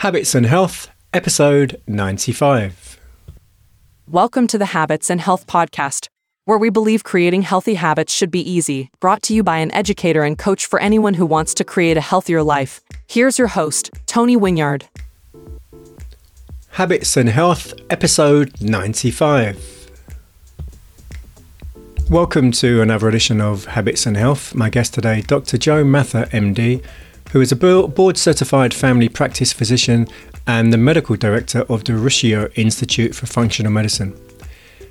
Habits and Health, episode 95. Welcome to the Habits and Health Podcast, where we believe creating healthy habits should be easy, brought to you by an educator and coach for anyone who wants to create a healthier life. Here's your host, Tony Winyard. Habits and Health, episode 95. Welcome to another edition of Habits and Health. My guest today, Dr. Joe Mather, MD, who is a board certified family practice physician and the medical director of the Ruscio Institute for Functional Medicine.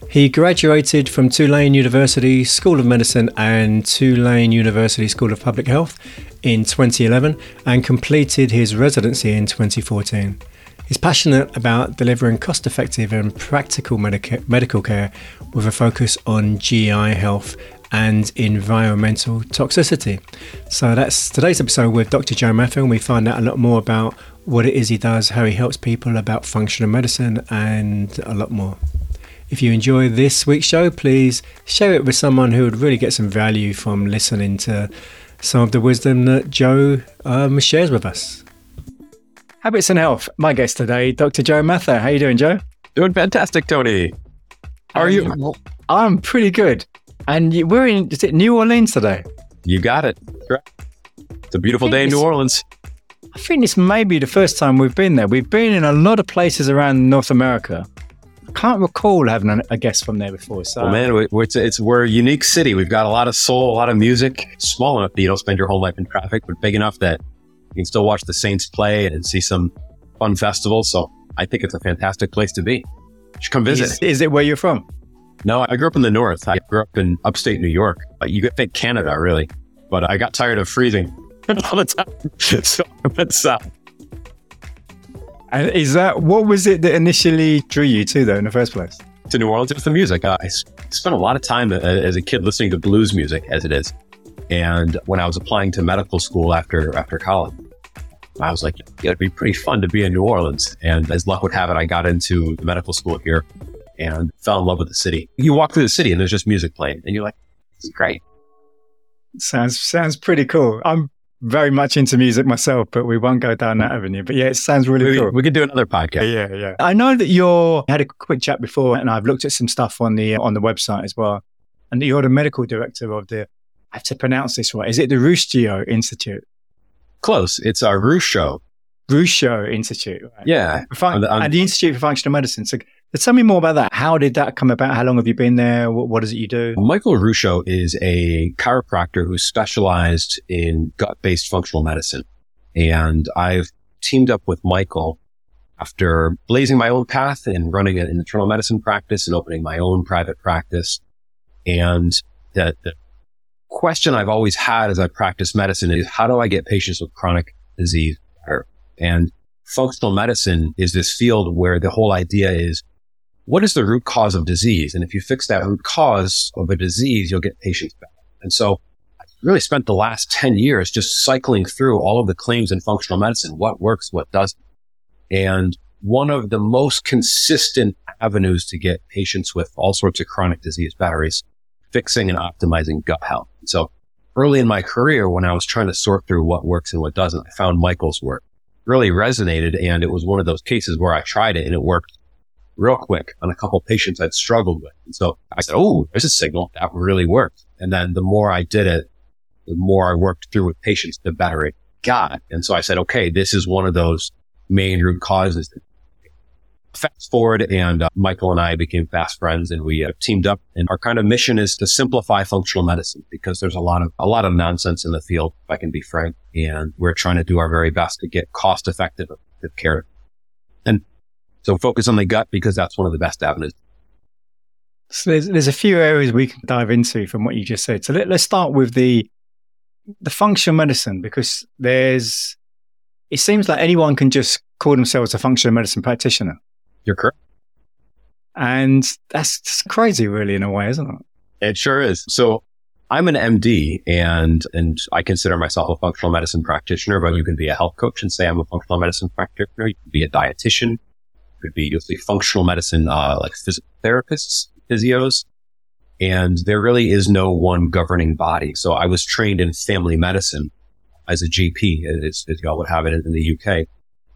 He graduated from Tulane University School of Medicine and Tulane University School of Public Health in 2011 and completed his residency in 2014. He's passionate about delivering cost effective and practical medica- medical care with a focus on GI health and environmental toxicity. So that's today's episode with Dr. Joe Mather. We find out a lot more about what it is he does, how he helps people, about functional medicine, and a lot more. If you enjoy this week's show, please share it with someone who would really get some value from listening to some of the wisdom that Joe um, shares with us. Habits and Health. My guest today, Dr. Joe Mather. How are you doing, Joe? Doing fantastic, Tony. How are you? I'm pretty good. And we're in is it New Orleans today? You got it. It's a beautiful day in New Orleans. I think this may be the first time we've been there. We've been in a lot of places around North America. I can't recall having a guest from there before. So, well, man, we're, it's, it's, we're a unique city. We've got a lot of soul, a lot of music. Small enough that you don't spend your whole life in traffic, but big enough that you can still watch the Saints play and see some fun festivals. So I think it's a fantastic place to be. You should come visit. Is, is it where you're from? No, I grew up in the north. I grew up in upstate New York. You could think Canada, really. But I got tired of freezing all the time. so I went south. And is that what was it that initially drew you to, though, in the first place? To New Orleans, with the music. I spent a lot of time uh, as a kid listening to blues music, as it is. And when I was applying to medical school after after college, I was like, it'd be pretty fun to be in New Orleans. And as luck would have it, I got into the medical school here and fell in love with the city. You walk through the city and there's just music playing, and you're like, "This is great." Sounds sounds pretty cool. I'm very much into music myself, but we won't go down that avenue. But yeah, it sounds really we, cool. We could do another podcast. Yeah, yeah. I know that you're had a quick chat before, and I've looked at some stuff on the on the website as well. And you're the medical director of the. I have to pronounce this right. Is it the Ruscio Institute? Close. It's our Ruscio. Ruscio Institute. Right? Yeah. Fun- the, and the Institute for Functional Medicine. So tell me more about that. How did that come about? How long have you been there? What, what is it you do? Michael Ruscio is a chiropractor who's specialized in gut-based functional medicine. And I've teamed up with Michael after blazing my own path and running an internal medicine practice and opening my own private practice. And the, the question I've always had as I practice medicine is how do I get patients with chronic disease better? And functional medicine is this field where the whole idea is what is the root cause of disease? And if you fix that root cause of a disease, you'll get patients better. And so I really spent the last 10 years just cycling through all of the claims in functional medicine, what works, what doesn't. And one of the most consistent avenues to get patients with all sorts of chronic disease better is fixing and optimizing gut health. So early in my career, when I was trying to sort through what works and what doesn't, I found Michael's work really resonated. And it was one of those cases where I tried it and it worked real quick on a couple patients I'd struggled with. And so I said, Oh, there's a signal that really worked. And then the more I did it, the more I worked through with patients, the better it got. And so I said, okay, this is one of those main root causes. Fast forward and uh, Michael and I became fast friends and we uh, teamed up and our kind of mission is to simplify functional medicine because there's a lot of, a lot of nonsense in the field, if I can be frank. And we're trying to do our very best to get cost effective care. And so focus on the gut because that's one of the best avenues. So there's, there's a few areas we can dive into from what you just said. So let, let's start with the the functional medicine because there's it seems like anyone can just call themselves a functional medicine practitioner. You're correct. And that's, that's crazy really in a way, isn't it? It sure is. So I'm an MD and, and I consider myself a functional medicine practitioner, but you can be a health coach and say I'm a functional medicine practitioner. You can be a dietitian. Could be, you'll see functional medicine, uh, like physical therapists, physios. And there really is no one governing body. So I was trained in family medicine as a GP, as, as y'all would have it in the UK.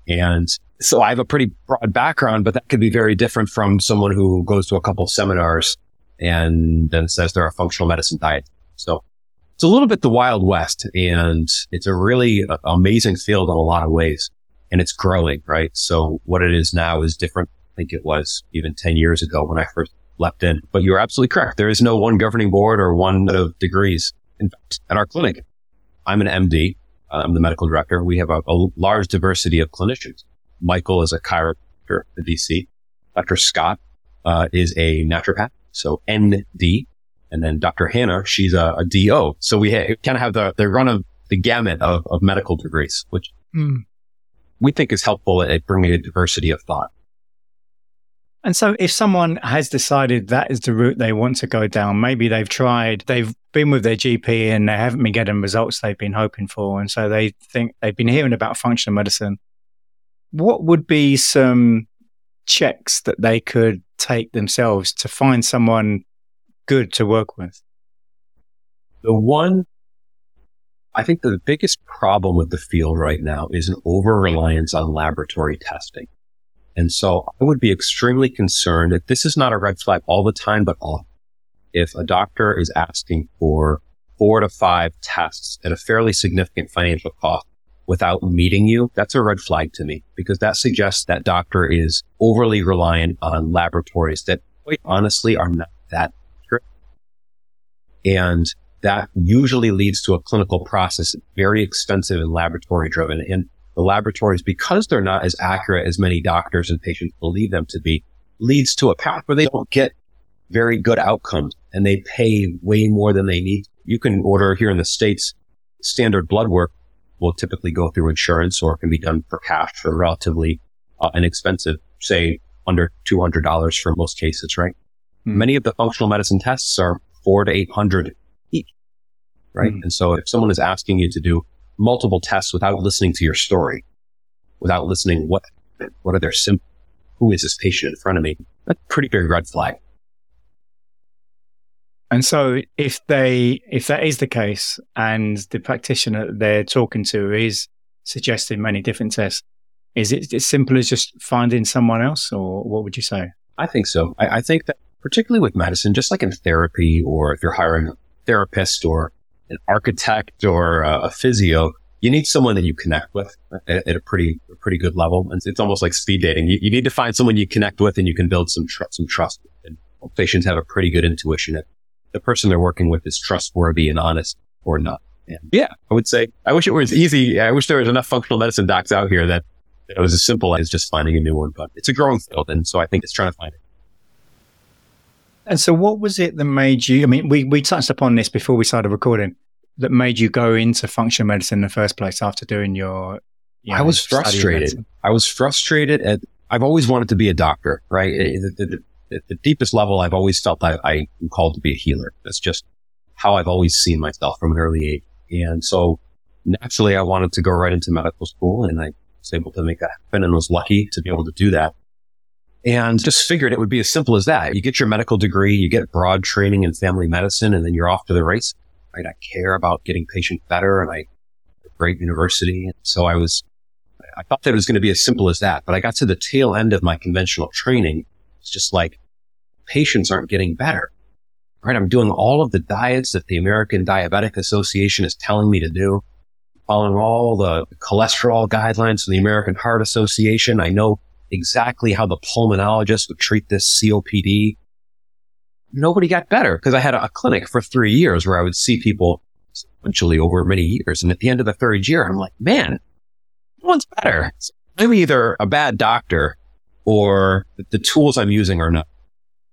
And so I have a pretty broad background, but that could be very different from someone who goes to a couple seminars and then says they're a functional medicine diet. So it's a little bit the wild west and it's a really amazing field in a lot of ways and it's growing, right? So what it is now is different. I think it was even 10 years ago when I first leapt in, but you're absolutely correct. There is no one governing board or one of degrees. In fact, at our clinic, I'm an MD. I'm the medical director. We have a, a large diversity of clinicians. Michael is a chiropractor at DC. Dr. Scott uh, is a naturopath, so ND. And then Dr. Hannah, she's a, a DO. So we ha- kind of have the, the run of the gamut of, of medical degrees, which mm. We think is helpful at bringing a diversity of thought. And so if someone has decided that is the route they want to go down, maybe they've tried, they've been with their GP and they haven't been getting results they've been hoping for. And so they think they've been hearing about functional medicine. What would be some checks that they could take themselves to find someone good to work with? The one, I think the biggest problem with the field right now is an over reliance on laboratory testing. And so I would be extremely concerned if this is not a red flag all the time, but often. If a doctor is asking for four to five tests at a fairly significant financial cost without meeting you, that's a red flag to me because that suggests that doctor is overly reliant on laboratories that quite honestly are not that accurate. And that usually leads to a clinical process very expensive and laboratory driven. And the laboratories, because they're not as accurate as many doctors and patients believe them to be, leads to a path where they don't get very good outcomes and they pay way more than they need. You can order here in the States, standard blood work will typically go through insurance or can be done for cash for relatively uh, inexpensive, say under $200 for most cases, right? Mm. Many of the functional medicine tests are four to 800 each, right? Mm. And so if someone is asking you to do multiple tests without listening to your story, without listening what what are their symptoms, who is this patient in front of me? That's pretty big red flag. And so, if they if that is the case, and the practitioner they're talking to is suggesting many different tests, is it as simple as just finding someone else, or what would you say? I think so. I, I think that particularly with medicine, just like in therapy, or if you're hiring a therapist or an architect or a, physio, you need someone that you connect with at, a pretty, a pretty good level. And it's almost like speed dating. You, you, need to find someone you connect with and you can build some trust, some trust. And patients have a pretty good intuition if the person they're working with is trustworthy and honest or not. And yeah, I would say, I wish it was easy. I wish there was enough functional medicine docs out here that it was as simple as just finding a new one, but it's a growing field. And so I think it's trying to find it. And so what was it that made you, I mean, we, we touched upon this before we started recording that made you go into functional medicine in the first place after doing your? You know, I was frustrated. I was frustrated at. I've always wanted to be a doctor, right? At the, the, the deepest level, I've always felt I, I am called to be a healer. That's just how I've always seen myself from an early age. And so naturally, I wanted to go right into medical school, and I was able to make that happen, and was lucky to be able to do that. And just figured it would be as simple as that. You get your medical degree, you get broad training in family medicine, and then you're off to the race right? I care about getting patients better and I, great university. And so I was, I thought that it was going to be as simple as that, but I got to the tail end of my conventional training. It's just like patients aren't getting better, right? I'm doing all of the diets that the American Diabetic Association is telling me to do, following all the cholesterol guidelines from the American Heart Association. I know exactly how the pulmonologist would treat this COPD nobody got better because I had a, a, clinic for three years where I would see people sequentially over many years. And at the end of the third year, I'm like, man, no one's better. I'm either a bad doctor or the tools I'm using are not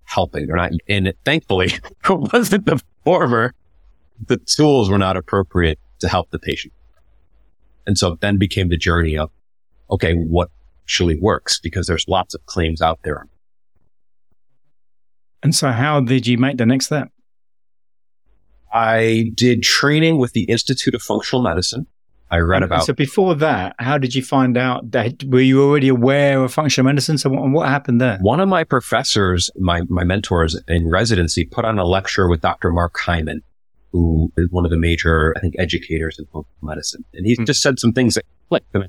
helping. They're not, and thankfully it wasn't the former. The tools were not appropriate to help the patient. And so then became the journey of, okay, what actually works? Because there's lots of claims out there and so, how did you make the next step? I did training with the Institute of Functional Medicine. I read about. So before that, how did you find out that were you already aware of functional medicine? So what, what happened there? One of my professors, my, my mentors in residency put on a lecture with Dr. Mark Hyman, who is one of the major, I think, educators in functional medicine. And he mm-hmm. just said some things that clicked. And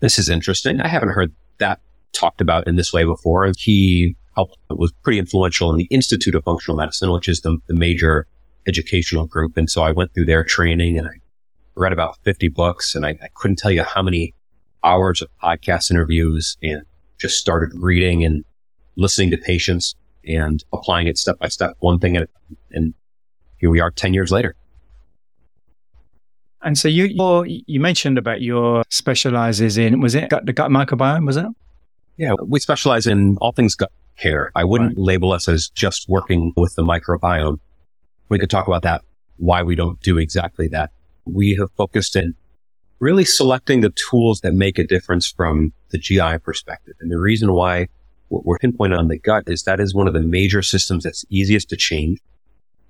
this is interesting. I haven't heard that talked about in this way before. He helped, was pretty influential in the Institute of Functional Medicine, which is the, the major educational group. And so I went through their training and I read about 50 books and I, I couldn't tell you how many hours of podcast interviews and just started reading and listening to patients and applying it step by step, one thing at a time. And here we are 10 years later. And so you you mentioned about your specializes in was it gut, the gut microbiome was it? Yeah, we specialize in all things gut care. I wouldn't right. label us as just working with the microbiome. We could talk about that, why we don't do exactly that. We have focused in really selecting the tools that make a difference from the GI perspective. And the reason why we're pinpointed on the gut is that is one of the major systems that's easiest to change,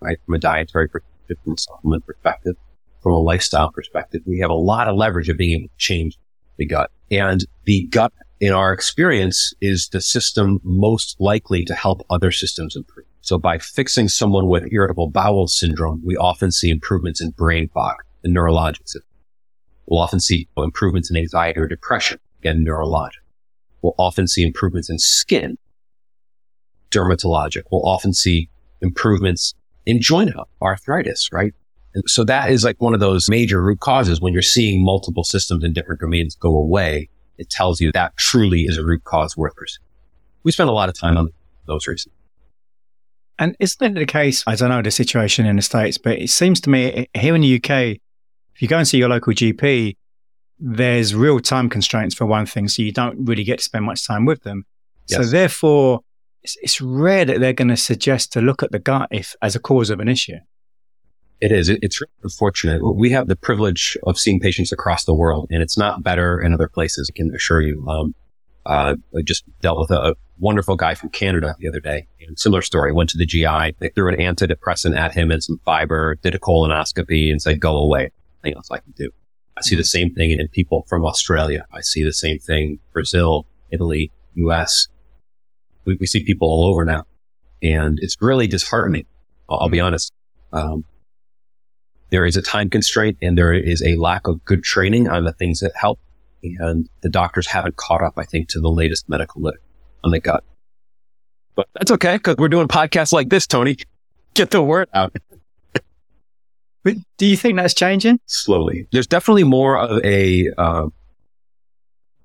right? From a dietary perspective, from a supplement perspective, from a lifestyle perspective. We have a lot of leverage of being able to change the gut. And the gut, in our experience, is the system most likely to help other systems improve. So by fixing someone with irritable bowel syndrome, we often see improvements in brain fog, the neurologic. We'll often see improvements in anxiety or depression, again, neurologic. We'll often see improvements in skin, dermatologic. We'll often see improvements in joint health, arthritis, right? And so that is like one of those major root causes when you're seeing multiple systems in different domains go away. It tells you that truly is a root cause worth pursuing. We spend a lot of time on those reasons. And isn't it the case? I don't know the situation in the States, but it seems to me here in the UK, if you go and see your local GP, there's real time constraints for one thing. So you don't really get to spend much time with them. Yes. So therefore, it's, it's rare that they're going to suggest to look at the gut if as a cause of an issue. It is. It's really unfortunate. We have the privilege of seeing patients across the world, and it's not better in other places. I can assure you. Um, uh, I just dealt with a, a, wonderful guy from Canada the other day. And similar story. Went to the GI. They threw an antidepressant at him and some fiber. Did a colonoscopy and said, "Go away." Nothing else I can do. I see the same thing in people from Australia. I see the same thing Brazil, Italy, U.S. We, we see people all over now, and it's really disheartening. I'll, I'll be honest. Um, there is a time constraint and there is a lack of good training on the things that help. And the doctors haven't caught up, I think, to the latest medical lit on the gut. But that's okay because we're doing podcasts like this, Tony. Get the word out. but do you think that's changing? Slowly. There's definitely more of a uh,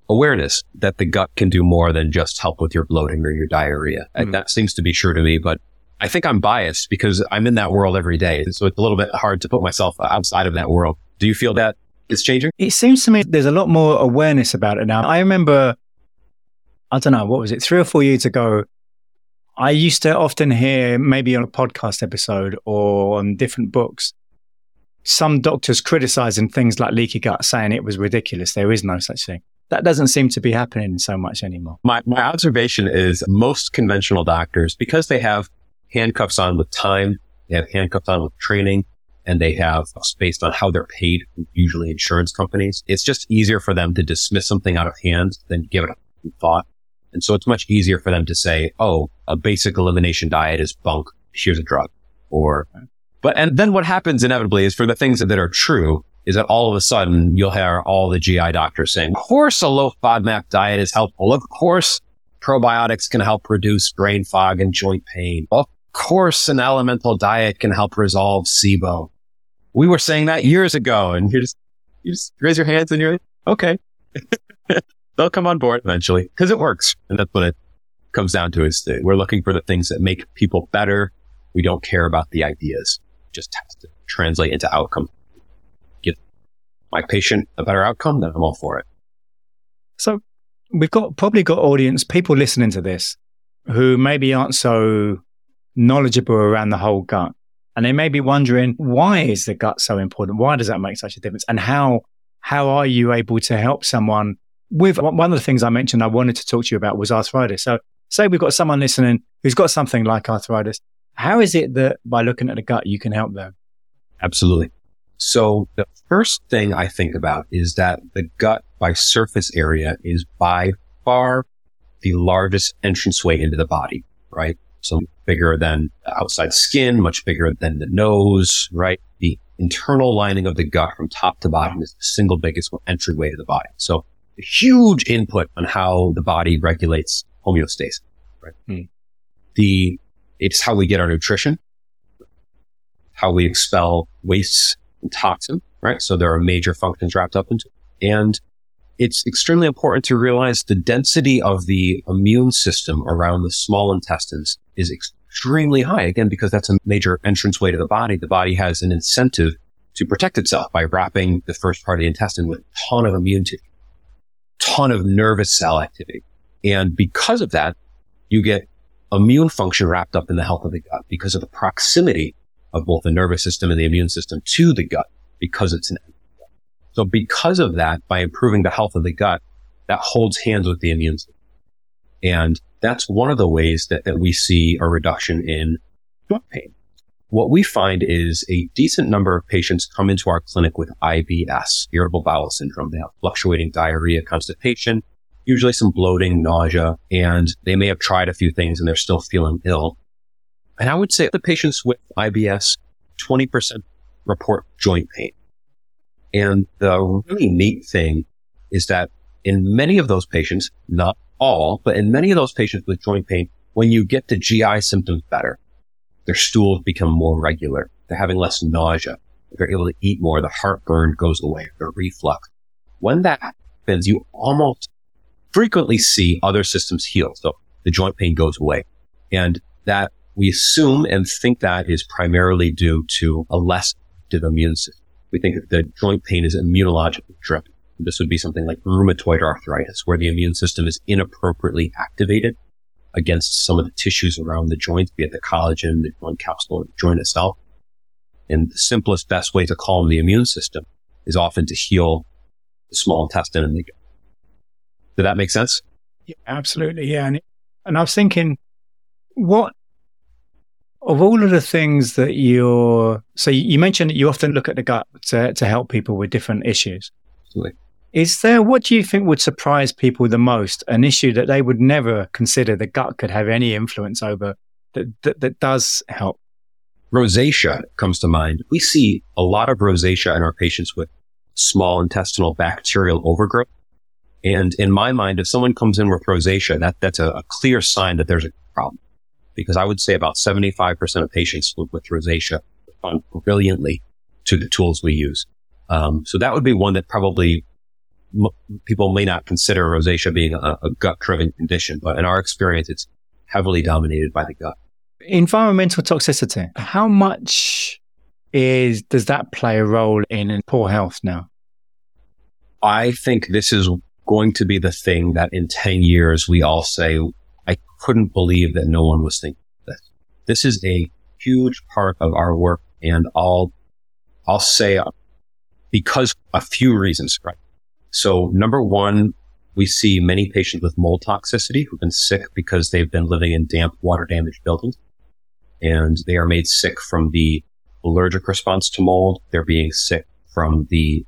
awareness that the gut can do more than just help with your bloating or your diarrhea. Mm. That seems to be true to me, but I think I'm biased because I'm in that world every day. So it's a little bit hard to put myself outside of that world. Do you feel that it's changing? It seems to me there's a lot more awareness about it now. I remember, I don't know, what was it, three or four years ago? I used to often hear, maybe on a podcast episode or on different books, some doctors criticizing things like leaky gut, saying it was ridiculous. There is no such thing. That doesn't seem to be happening so much anymore. My, my observation is most conventional doctors, because they have handcuffs on with time. They have handcuffs on with training and they have based on how they're paid, usually insurance companies. It's just easier for them to dismiss something out of hand than give it a thought. And so it's much easier for them to say, Oh, a basic elimination diet is bunk. Here's a drug or, but, and then what happens inevitably is for the things that are true is that all of a sudden you'll hear all the GI doctors saying, of course, a low FODMAP diet is helpful. Of course, probiotics can help reduce brain fog and joint pain. Of course an elemental diet can help resolve SIBO. We were saying that years ago and you just, you just raise your hands and you're like, okay. They'll come on board eventually because it works. And that's what it comes down to is that we're looking for the things that make people better. We don't care about the ideas. Just have to translate into outcome. Give my patient a better outcome, then I'm all for it. So we've got probably got audience, people listening to this who maybe aren't so knowledgeable around the whole gut. And they may be wondering, why is the gut so important? Why does that make such a difference? And how, how are you able to help someone with one of the things I mentioned I wanted to talk to you about was arthritis. So say we've got someone listening who's got something like arthritis. How is it that by looking at the gut, you can help them? Absolutely. So the first thing I think about is that the gut by surface area is by far the largest entranceway into the body, right? So bigger than the outside skin, much bigger than the nose, right? The internal lining of the gut from top to bottom is the single biggest entryway to the body. So a huge input on how the body regulates homeostasis. Right. Hmm. The it's how we get our nutrition, how we expel wastes and toxin. Right. So there are major functions wrapped up into, it. and it's extremely important to realize the density of the immune system around the small intestines is extremely high. Again, because that's a major entrance way to the body. The body has an incentive to protect itself by wrapping the first part of the intestine with a ton of immune tissue, ton of nervous cell activity. And because of that, you get immune function wrapped up in the health of the gut because of the proximity of both the nervous system and the immune system to the gut because it's an so because of that, by improving the health of the gut, that holds hands with the immune system. And that's one of the ways that, that we see a reduction in joint pain. What we find is a decent number of patients come into our clinic with IBS, irritable bowel syndrome. They have fluctuating diarrhea, constipation, usually some bloating, nausea, and they may have tried a few things and they're still feeling ill. And I would say the patients with IBS, 20% report joint pain. And the really neat thing is that in many of those patients, not all, but in many of those patients with joint pain, when you get the GI symptoms better, their stools become more regular. They're having less nausea. They're able to eat more. The heartburn goes away. The reflux. When that happens, you almost frequently see other systems heal. So the joint pain goes away. And that we assume and think that is primarily due to a less active immune system. We think that the joint pain is immunologically driven. This would be something like rheumatoid arthritis, where the immune system is inappropriately activated against some of the tissues around the joint, be it the collagen, the joint capsule, or the joint itself. And the simplest, best way to calm the immune system is often to heal the small intestine and the gut. Did that make sense? Yeah, absolutely. Yeah. And, and I was thinking, what of all of the things that you're, so you mentioned that you often look at the gut to, to help people with different issues. Absolutely. Is there, what do you think would surprise people the most? An issue that they would never consider the gut could have any influence over that, that, that does help? Rosacea comes to mind. We see a lot of rosacea in our patients with small intestinal bacterial overgrowth. And in my mind, if someone comes in with rosacea, that, that's a, a clear sign that there's a problem because I would say about 75% of patients with, with rosacea respond brilliantly to the tools we use. Um, so that would be one that probably m- people may not consider rosacea being a, a gut driven condition, but in our experience, it's heavily dominated by the gut. Environmental toxicity. How much is, does that play a role in, in poor health now? I think this is going to be the thing that in 10 years we all say I couldn't believe that no one was thinking this. This is a huge part of our work. And I'll, I'll say because a few reasons, right? So number one, we see many patients with mold toxicity who've been sick because they've been living in damp, water damaged buildings and they are made sick from the allergic response to mold. They're being sick from the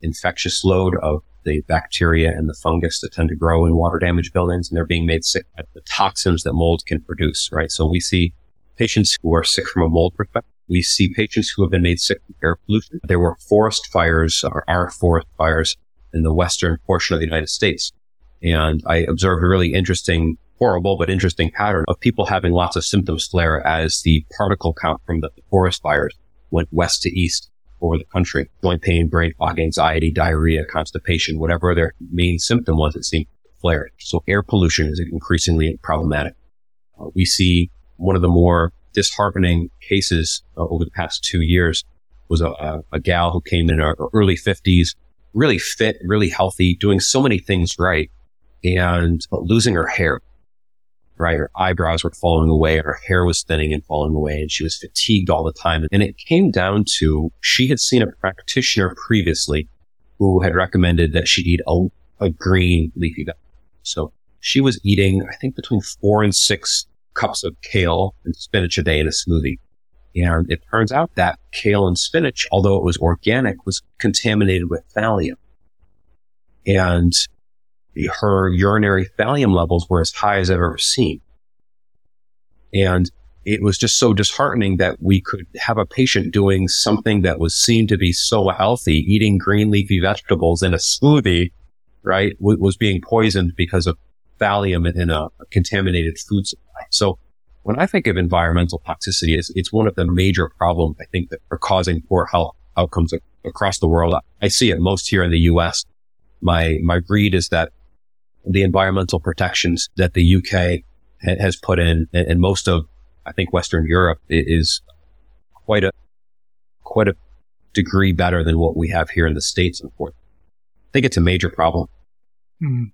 infectious load of the bacteria and the fungus that tend to grow in water damaged buildings, and they're being made sick by the toxins that mold can produce, right? So we see patients who are sick from a mold perspective. We see patients who have been made sick from air pollution. There were forest fires or are forest fires in the western portion of the United States. And I observed a really interesting, horrible, but interesting pattern of people having lots of symptoms flare as the particle count from the forest fires went west to east for the country. Joint pain, brain fog, anxiety, diarrhea, constipation, whatever their main symptom was, it seemed flared. So air pollution is increasingly problematic. Uh, we see one of the more disheartening cases uh, over the past two years was a, a, a gal who came in her early 50s, really fit, really healthy, doing so many things right, and losing her hair right? Her eyebrows were falling away, her hair was thinning and falling away, and she was fatigued all the time. And it came down to she had seen a practitioner previously who had recommended that she eat a, a green leafy vegetable. So she was eating, I think, between four and six cups of kale and spinach a day in a smoothie. And it turns out that kale and spinach, although it was organic, was contaminated with thallium. And her urinary thallium levels were as high as I've ever seen. And it was just so disheartening that we could have a patient doing something that was seen to be so healthy, eating green leafy vegetables in a smoothie, right, w- was being poisoned because of thallium in a, contaminated food supply. So when I think of environmental toxicity, it's, it's one of the major problems I think that are causing poor health outcomes across the world. I see it most here in the US. My, my read is that the environmental protections that the UK ha- has put in and most of, I think, Western Europe is quite a, quite a degree better than what we have here in the States and forth. I think it's a major problem. Mm.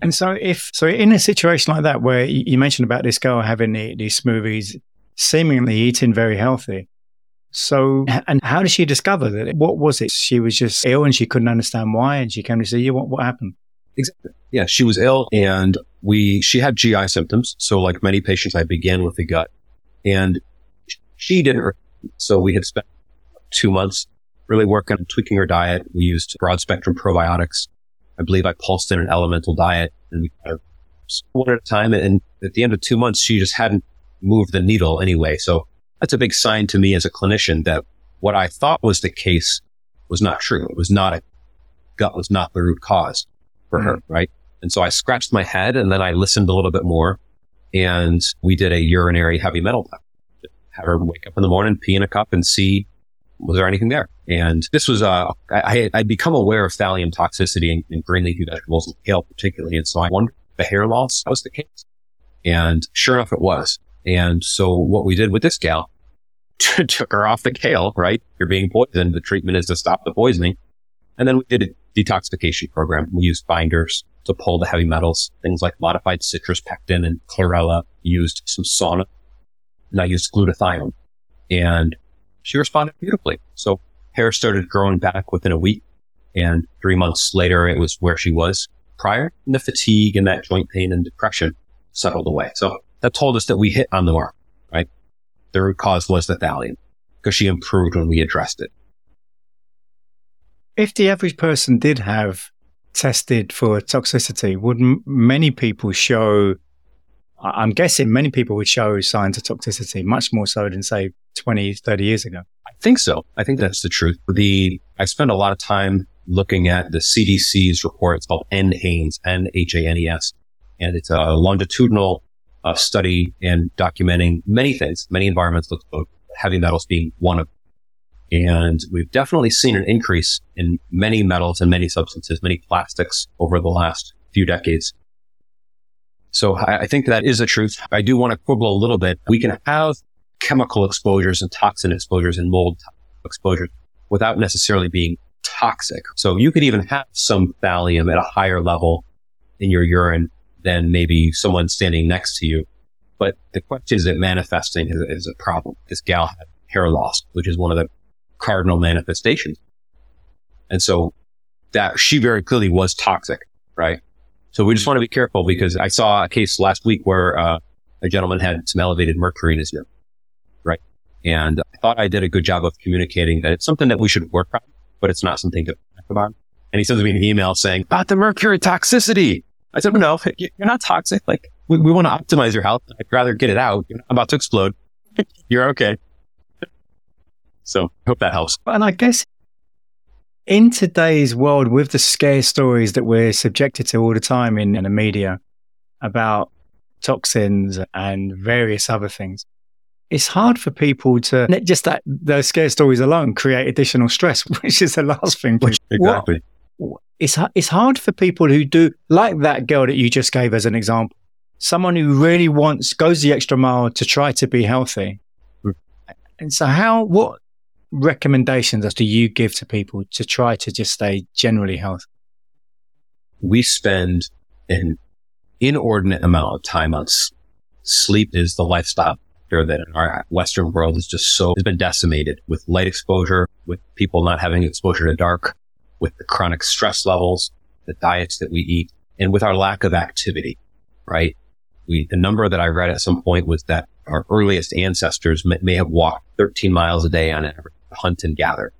And so, if so, in a situation like that, where you mentioned about this girl having the, these smoothies, seemingly eating very healthy. So, and how did she discover that? What was it? She was just ill and she couldn't understand why, and she came to see you. What what happened? Exactly. Yeah, she was ill, and we she had GI symptoms. So, like many patients, I began with the gut, and she didn't. So, we had spent two months really working on tweaking her diet. We used broad spectrum probiotics I believe I pulsed in an elemental diet and we kind of one at a time. And at the end of two months, she just hadn't moved the needle anyway. So that's a big sign to me as a clinician that what I thought was the case was not true. It was not a gut was not the root cause for mm-hmm. her. Right. And so I scratched my head and then I listened a little bit more and we did a urinary heavy metal test. Have her wake up in the morning, pee in a cup and see was there anything there? And this was, uh, I, I'd become aware of thallium toxicity in, in green leafy vegetables and kale particularly. And so I wondered if the hair loss was the case. And sure enough, it was. And so what we did with this gal, took her off the kale, right? You're being poisoned. The treatment is to stop the poisoning. And then we did a detoxification program. We used binders to pull the heavy metals, things like modified citrus pectin and chlorella, used some sauna, and I used glutathione. And she responded beautifully. So hair started growing back within a week. And three months later, it was where she was prior. And the fatigue and that joint pain and depression settled away. So that told us that we hit on the mark, right? The root cause was the thallium because she improved when we addressed it. If the average person did have tested for toxicity, would m- many people show I'm guessing many people would show signs of toxicity, much more so than say 20, 30 years ago. I think so. I think that's the truth. The, I spent a lot of time looking at the CDC's report. It's called NHANES, N-H-A-N-E-S. And it's a longitudinal uh, study and documenting many things, many environmental heavy metals being one of. And we've definitely seen an increase in many metals and many substances, many plastics over the last few decades. So I, think that is the truth. I do want to quibble a little bit. We can have chemical exposures and toxin exposures and mold exposures without necessarily being toxic. So you could even have some thallium at a higher level in your urine than maybe someone standing next to you. But the question is it manifesting is, as a problem. This gal had hair loss, which is one of the cardinal manifestations. And so that she very clearly was toxic, right? So we just want to be careful because I saw a case last week where uh, a gentleman had some elevated mercury in his urine, right? And I thought I did a good job of communicating that it's something that we should work on, but it's not something to talk about. And he sends me an email saying about the mercury toxicity. I said, no, you're not toxic. Like we, we want to optimize your health. I'd rather get it out. I'm about to explode. you're okay. So I hope that helps. And I guess in today's world, with the scare stories that we're subjected to all the time in, in the media about toxins and various other things, it's hard for people to just that those scare stories alone create additional stress, which is the last thing. Which, exactly. What, it's it's hard for people who do like that girl that you just gave as an example. Someone who really wants goes the extra mile to try to be healthy. Mm. And so, how what recommendations as do you give to people to try to just stay generally healthy? We spend an inordinate amount of time on sleep. Sleep is the lifestyle that in our Western world is just so has been decimated with light exposure, with people not having exposure to dark, with the chronic stress levels, the diets that we eat, and with our lack of activity, right? We, the number that I read at some point was that our earliest ancestors may, may have walked 13 miles a day on average hunt and gather.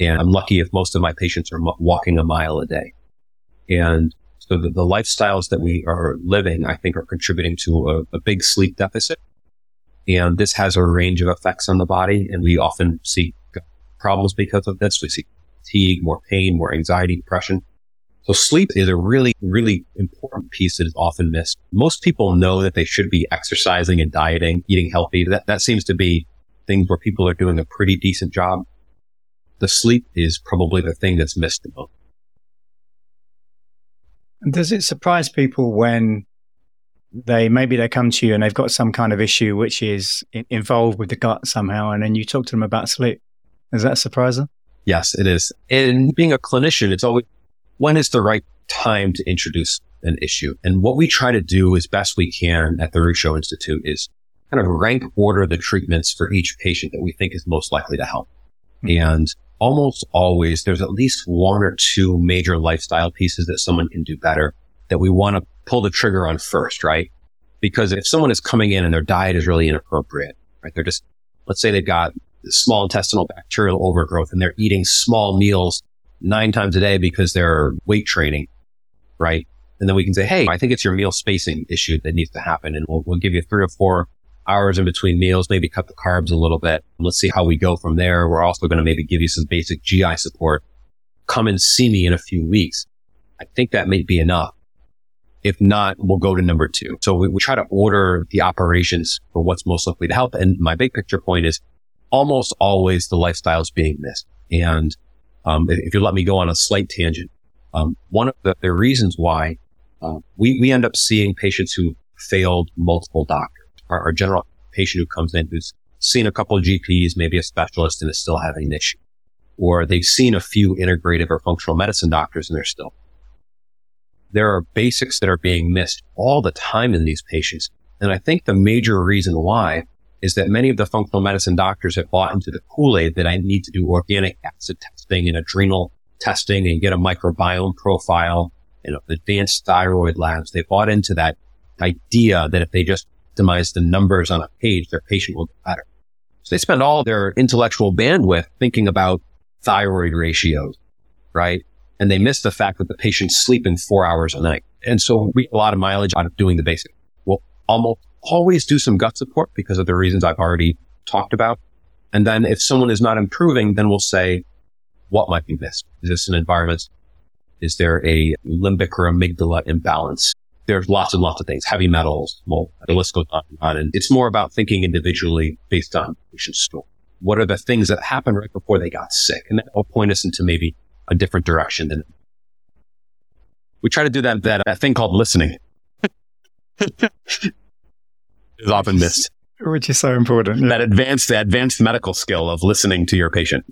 And I'm lucky if most of my patients are walking a mile a day. And so the, the, lifestyles that we are living, I think are contributing to a, a big sleep deficit. And this has a range of effects on the body. And we often see problems because of this. We see fatigue, more pain, more anxiety, depression. So sleep is a really, really important piece that is often missed. Most people know that they should be exercising and dieting, eating healthy. That, that seems to be things where people are doing a pretty decent job. The sleep is probably the thing that's missed the most. Does it surprise people when they maybe they come to you and they've got some kind of issue which is involved with the gut somehow, and then you talk to them about sleep? Is that surprising? Yes, it is. And being a clinician, it's always when is the right time to introduce an issue? And what we try to do as best we can at the Ruscio Institute is kind of rank order the treatments for each patient that we think is most likely to help. Mm-hmm. And almost always there's at least one or two major lifestyle pieces that someone can do better that we want to pull the trigger on first, right? Because if someone is coming in and their diet is really inappropriate, right? They're just, let's say they've got small intestinal bacterial overgrowth and they're eating small meals nine times a day because they're weight training, right? And then we can say, Hey, I think it's your meal spacing issue that needs to happen. And we'll, we'll give you three or four hours in between meals, maybe cut the carbs a little bit. Let's see how we go from there. We're also going to maybe give you some basic GI support. Come and see me in a few weeks. I think that may be enough. If not, we'll go to number two. So we, we try to order the operations for what's most likely to help. And my big picture point is almost always the lifestyle is being missed. And um, if you let me go on a slight tangent, um, one of the, the reasons why uh, we, we end up seeing patients who failed multiple doctors our, our general patient who comes in who's seen a couple of GPs, maybe a specialist and is still having an issue. Or they've seen a few integrative or functional medicine doctors and they're still. There are basics that are being missed all the time in these patients. And I think the major reason why is that many of the functional medicine doctors have bought into the Kool-Aid that I need to do organic acid testing and adrenal testing and get a microbiome profile, and advanced thyroid labs. They bought into that idea that if they just optimize the numbers on a page, their patient will get better. So they spend all their intellectual bandwidth thinking about thyroid ratios, right? And they miss the fact that the patient's sleeping four hours a night. And so we get a lot of mileage out of doing the basic. We'll almost always do some gut support because of the reasons I've already talked about. And then if someone is not improving, then we'll say, what might be missed? Is this an environment? Is there a limbic or amygdala imbalance? There's lots and lots of things, heavy metals, well, the list goes on and on. And it's more about thinking individually based on patient story. What are the things that happened right before they got sick? And that will point us into maybe a different direction than we try to do that, that, that thing called listening is often missed. Which is so important. That advanced, advanced medical skill of listening to your patient.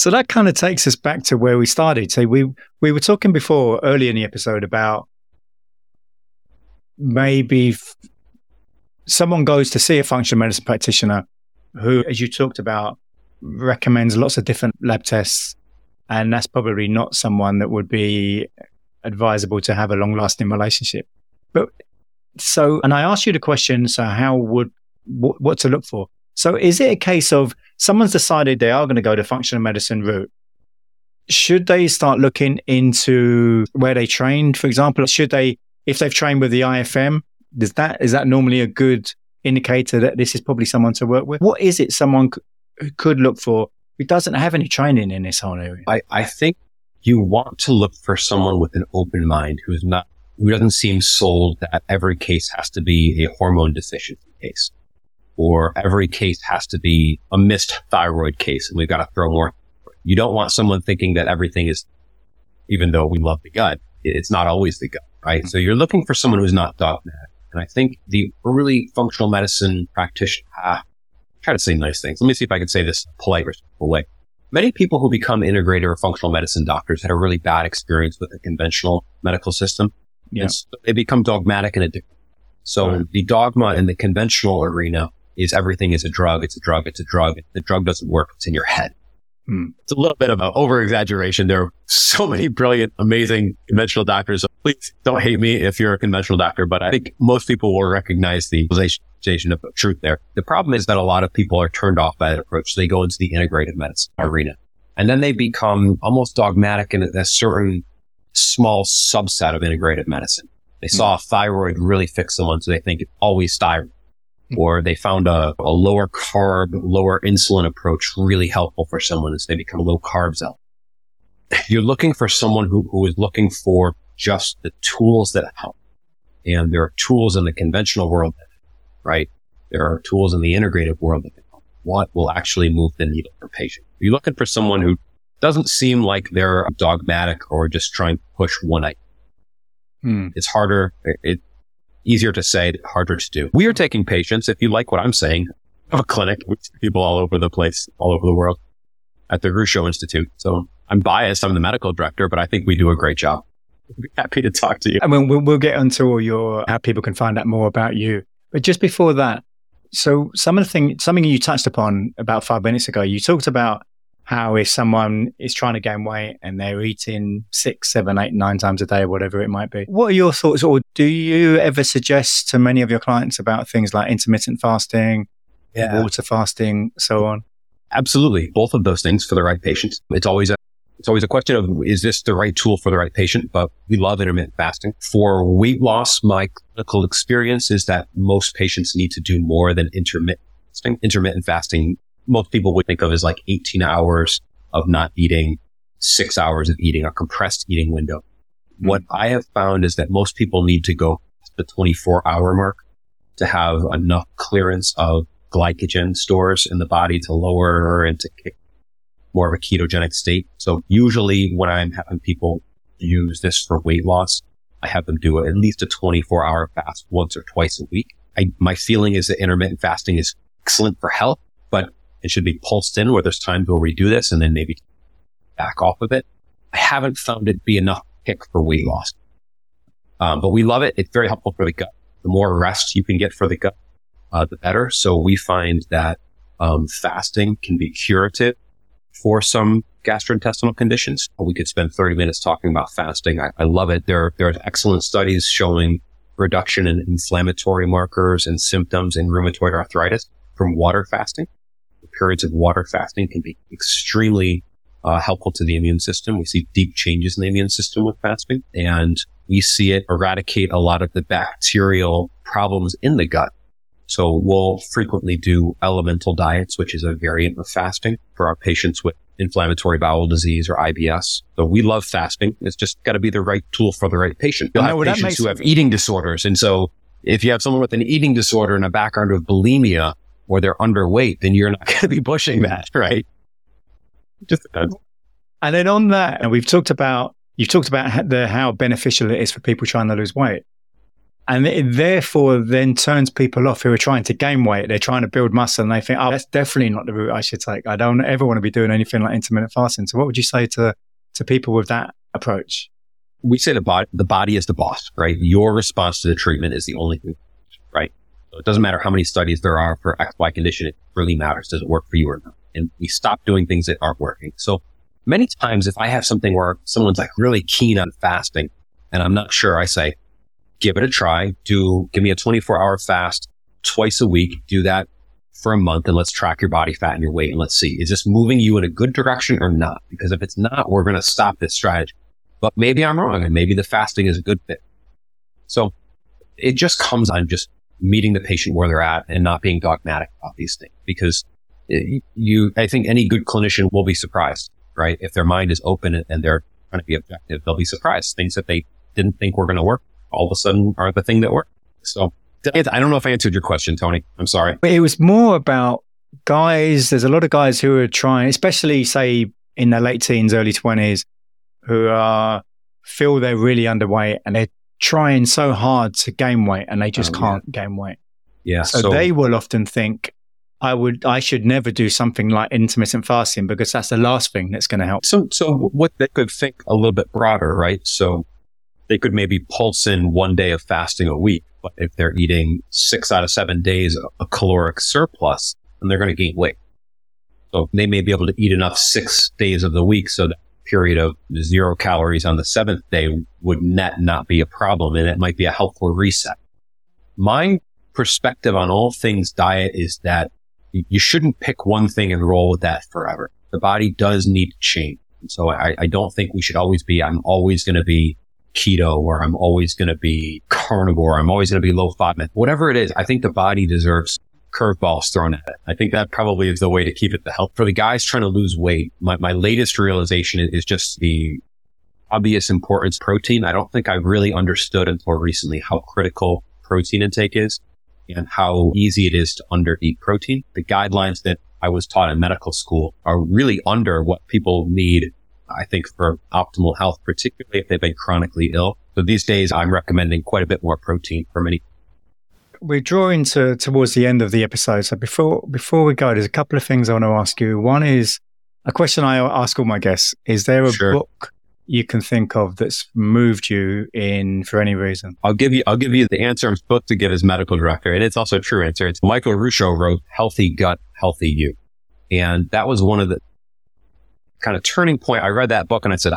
So that kind of takes us back to where we started. So we we were talking before early in the episode about maybe f- someone goes to see a functional medicine practitioner who, as you talked about, recommends lots of different lab tests, and that's probably not someone that would be advisable to have a long lasting relationship. But so, and I asked you the question: so how would what, what to look for? So is it a case of someone's decided they are going to go the functional medicine route? Should they start looking into where they trained, for example? Should they, if they've trained with the IFM, is that is that normally a good indicator that this is probably someone to work with? What is it someone c- could look for who doesn't have any training in this whole area? I, I think you want to look for someone with an open mind who's not who doesn't seem sold that every case has to be a hormone deficiency case or every case has to be a missed thyroid case and we've got to throw more. You don't want someone thinking that everything is, even though we love the gut, it's not always the gut, right? So you're looking for someone who's not dogmatic. And I think the early functional medicine practitioner, ah, try to say nice things. Let me see if I can say this polite, respectful way. Many people who become integrated or functional medicine doctors had a really bad experience with the conventional medical system. Yeah. So they become dogmatic and addicted. So right. the dogma in the conventional arena is everything is a drug. It's a drug. It's a drug. The drug doesn't work. It's in your head. Hmm. It's a little bit of an over exaggeration. There are so many brilliant, amazing conventional doctors. So please don't hate me if you're a conventional doctor, but I think most people will recognize the realization of truth there. The problem is that a lot of people are turned off by that approach. So they go into the integrative medicine arena and then they become almost dogmatic in a certain small subset of integrative medicine. They saw a thyroid really fix someone. So they think it's always thyroid or they found a, a, lower carb, lower insulin approach really helpful for someone as they become low carbs out. you're looking for someone who, who is looking for just the tools that help. And there are tools in the conventional world, right? There are tools in the integrative world that help. What will actually move the needle for patients? You're looking for someone who doesn't seem like they're dogmatic or just trying to push one idea. Hmm. It's harder. It, easier to say, harder to do. We are taking patients. If you like what I'm saying, of a clinic with people all over the place, all over the world at the Ruscio Institute. So I'm biased. I'm the medical director, but I think we do a great job. happy to talk to you. I mean, we'll, we'll get onto all your, how people can find out more about you. But just before that, so some of the things, something you touched upon about five minutes ago, you talked about how if someone is trying to gain weight and they're eating six, seven, eight, nine times a day, whatever it might be. What are your thoughts? Or do you ever suggest to many of your clients about things like intermittent fasting, yeah. water fasting, so on? Absolutely. Both of those things for the right patient. It's always a it's always a question of is this the right tool for the right patient? But we love intermittent fasting. For weight loss, my clinical experience is that most patients need to do more than intermittent fasting. Intermittent fasting, most people would think of as like 18 hours of not eating, six hours of eating, a compressed eating window. Mm-hmm. What I have found is that most people need to go to the 24 hour mark to have enough clearance of glycogen stores in the body to lower and to kick more of a ketogenic state. So usually when I'm having people use this for weight loss, I have them do at least a 24 hour fast once or twice a week. I, my feeling is that intermittent fasting is excellent for health, but it should be pulsed in where there's times time to redo this and then maybe back off of it. I haven't found it be enough kick for weight loss. Um, but we love it. It's very helpful for the gut. The more rest you can get for the gut, uh, the better. So we find that um, fasting can be curative for some gastrointestinal conditions. We could spend 30 minutes talking about fasting. I, I love it. There, there are excellent studies showing reduction in inflammatory markers and symptoms in rheumatoid arthritis from water fasting. Periods of water fasting can be extremely uh, helpful to the immune system. We see deep changes in the immune system with fasting and we see it eradicate a lot of the bacterial problems in the gut so we'll frequently do elemental diets, which is a variant of fasting for our patients with inflammatory bowel disease or IBS. So we love fasting. It's just got to be the right tool for the right patient. You'll have patients who have eating disorders. And so if you have someone with an eating disorder and a background of bulimia or they're underweight, then you're not going to be pushing that, right? Just depends. And then on that, and we've talked about, you've talked about the, how beneficial it is for people trying to lose weight. And it therefore then turns people off who are trying to gain weight. They're trying to build muscle and they think, oh, that's definitely not the route I should take. I don't ever want to be doing anything like intermittent fasting. So what would you say to, to people with that approach? We say the body, the body is the boss, right? Your response to the treatment is the only thing? So it doesn't matter how many studies there are for X, Y condition. It really matters. Does it work for you or not? And we stop doing things that aren't working. So many times if I have something where someone's like really keen on fasting and I'm not sure, I say, give it a try. Do give me a 24 hour fast twice a week. Do that for a month and let's track your body fat and your weight and let's see, is this moving you in a good direction or not? Because if it's not, we're going to stop this strategy. But maybe I'm wrong and maybe the fasting is a good fit. So it just comes on just meeting the patient where they're at and not being dogmatic about these things because you, I think any good clinician will be surprised, right? If their mind is open and they're trying to be objective, they'll be surprised. Things that they didn't think were going to work all of a sudden are the thing that work. So I don't know if I answered your question, Tony. I'm sorry. It was more about guys. There's a lot of guys who are trying, especially say in their late teens, early twenties, who are feel they're really underweight and they're trying so hard to gain weight and they just oh, can't yeah. gain weight. Yeah. So, so, they will often think, I would, I should never do something like intermittent fasting because that's the last thing that's going to help. So, so what they could think a little bit broader, right? So they could maybe pulse in one day of fasting a week. But if they're eating six out of seven days a caloric surplus, then they're going to gain weight. So they may be able to eat enough six days of the week so that period of zero calories on the seventh day would net not be a problem and it might be a helpful reset. My perspective on all things diet is that you shouldn't pick one thing and roll with that forever. The body does need to change. And so I, I don't think we should always be, I'm always going to be keto or I'm always going to be carnivore. I'm always going to be low FODMAP. Whatever it is, I think the body deserves curveballs thrown at it. I think that probably is the way to keep it the health for the guys trying to lose weight. My, my latest realization is just the obvious importance protein. I don't think I've really understood until recently how critical protein intake is and how easy it is to undereat protein. The guidelines that I was taught in medical school are really under what people need, I think, for optimal health, particularly if they've been chronically ill. So these days I'm recommending quite a bit more protein for many we're drawing to towards the end of the episode. So before before we go, there's a couple of things I want to ask you. One is a question I ask all my guests: Is there a sure. book you can think of that's moved you in for any reason? I'll give you I'll give you the answer I'm supposed to give as medical director, and it's also a true answer. It's Michael Ruscio wrote "Healthy Gut, Healthy You," and that was one of the kind of turning point. I read that book and I said,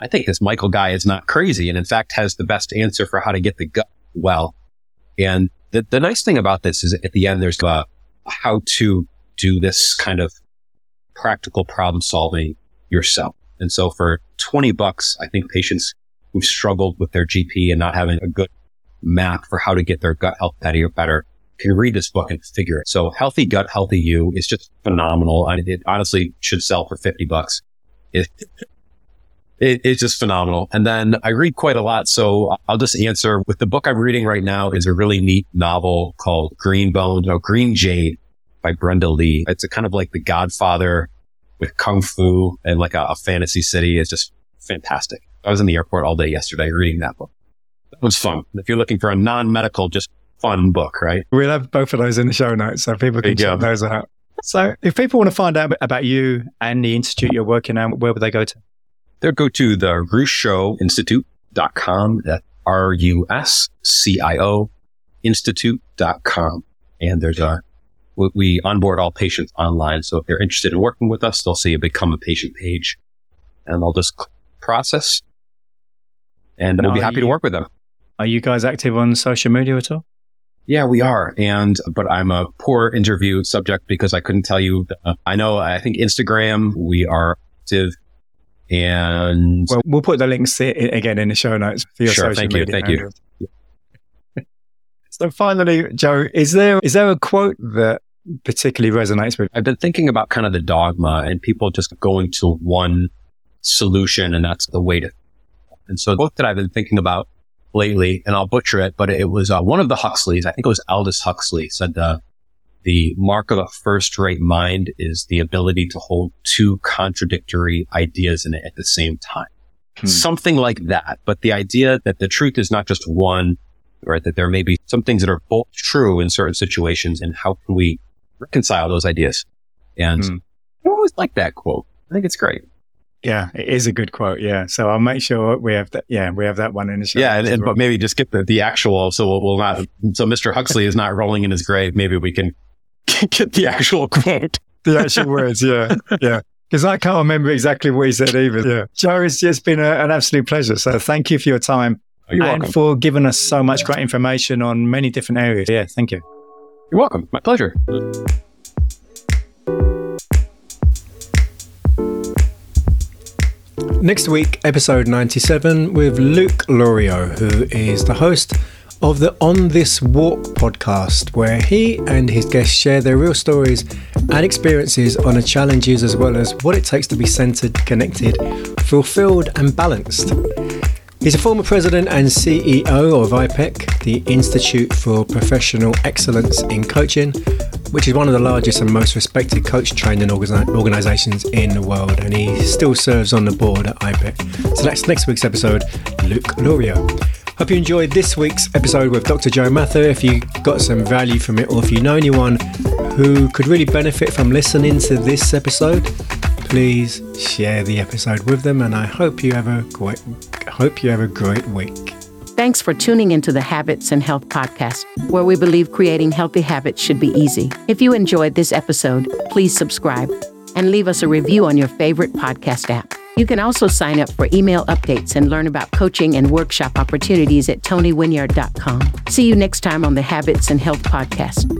I think this Michael guy is not crazy, and in fact has the best answer for how to get the gut well. And the, the nice thing about this is at the end, there's a, how to do this kind of practical problem solving yourself. And so for 20 bucks, I think patients who've struggled with their GP and not having a good map for how to get their gut health better, better can read this book and figure it. So healthy gut, healthy you is just phenomenal. I mean, it honestly should sell for 50 bucks. It, it's just phenomenal. And then I read quite a lot. So I'll just answer with the book I'm reading right now is a really neat novel called Green Bone, no, Green Jade by Brenda Lee. It's a kind of like the godfather with kung fu and like a, a fantasy city. It's just fantastic. I was in the airport all day yesterday reading that book. That was fun. If you're looking for a non-medical, just fun book, right? We'll have both of those in the show notes so people can check those out. So if people want to find out about you and the institute you're working at, where would they go to? They'll go to the ruscioinstitute.com. That's R-U-S-C-I-O institute.com. And there's a, we onboard all patients online. So if they're interested in working with us, they'll see a become a patient page and they'll just process and we'll be happy you, to work with them. Are you guys active on social media at all? Yeah, we are. And, but I'm a poor interview subject because I couldn't tell you. Uh, I know, I think Instagram, we are active and well, we'll put the links again in the show notes for your sure, social thank media. You, thank handles. you. so finally, Joe, is there is there a quote that particularly resonates with? I've been thinking about kind of the dogma and people just going to one solution, and that's the way to. And so the book that I've been thinking about lately, and I'll butcher it, but it was uh, one of the Huxleys. I think it was Aldous Huxley said the the mark of a first rate mind is the ability to hold two contradictory ideas in it at the same time. Hmm. Something like that. But the idea that the truth is not just one, right? That there may be some things that are both true in certain situations and how can we reconcile those ideas? And hmm. I always like that quote. I think it's great. Yeah, it is a good quote. Yeah. So I'll make sure we have that. Yeah, we have that one in the show. Yeah. And, and well. but maybe just get the, the actual. So we'll, we'll not, so Mr. Huxley is not rolling in his grave. Maybe we can get the actual quote. The actual words, yeah. Yeah. Because I can't remember exactly what he said either. Yeah. Joe, it's just been a, an absolute pleasure. So thank you for your time oh, and welcome. for giving us so much great information on many different areas. Yeah, thank you. You're welcome. My pleasure. Next week, episode 97 with Luke Iorio, who is the host of the On This Walk podcast, where he and his guests share their real stories and experiences on the challenges as well as what it takes to be centered, connected, fulfilled, and balanced. He's a former president and CEO of IPEC, the Institute for Professional Excellence in Coaching, which is one of the largest and most respected coach training organizations in the world, and he still serves on the board at IPEC. So that's next week's episode, Luke Iorio. Hope you enjoyed this week's episode with Dr. Joe Mather. If you got some value from it, or if you know anyone who could really benefit from listening to this episode, please share the episode with them. And I hope you have a great, hope you have a great week. Thanks for tuning into the Habits and Health podcast, where we believe creating healthy habits should be easy. If you enjoyed this episode, please subscribe and leave us a review on your favorite podcast app. You can also sign up for email updates and learn about coaching and workshop opportunities at tonywinyard.com. See you next time on the Habits and Health Podcast.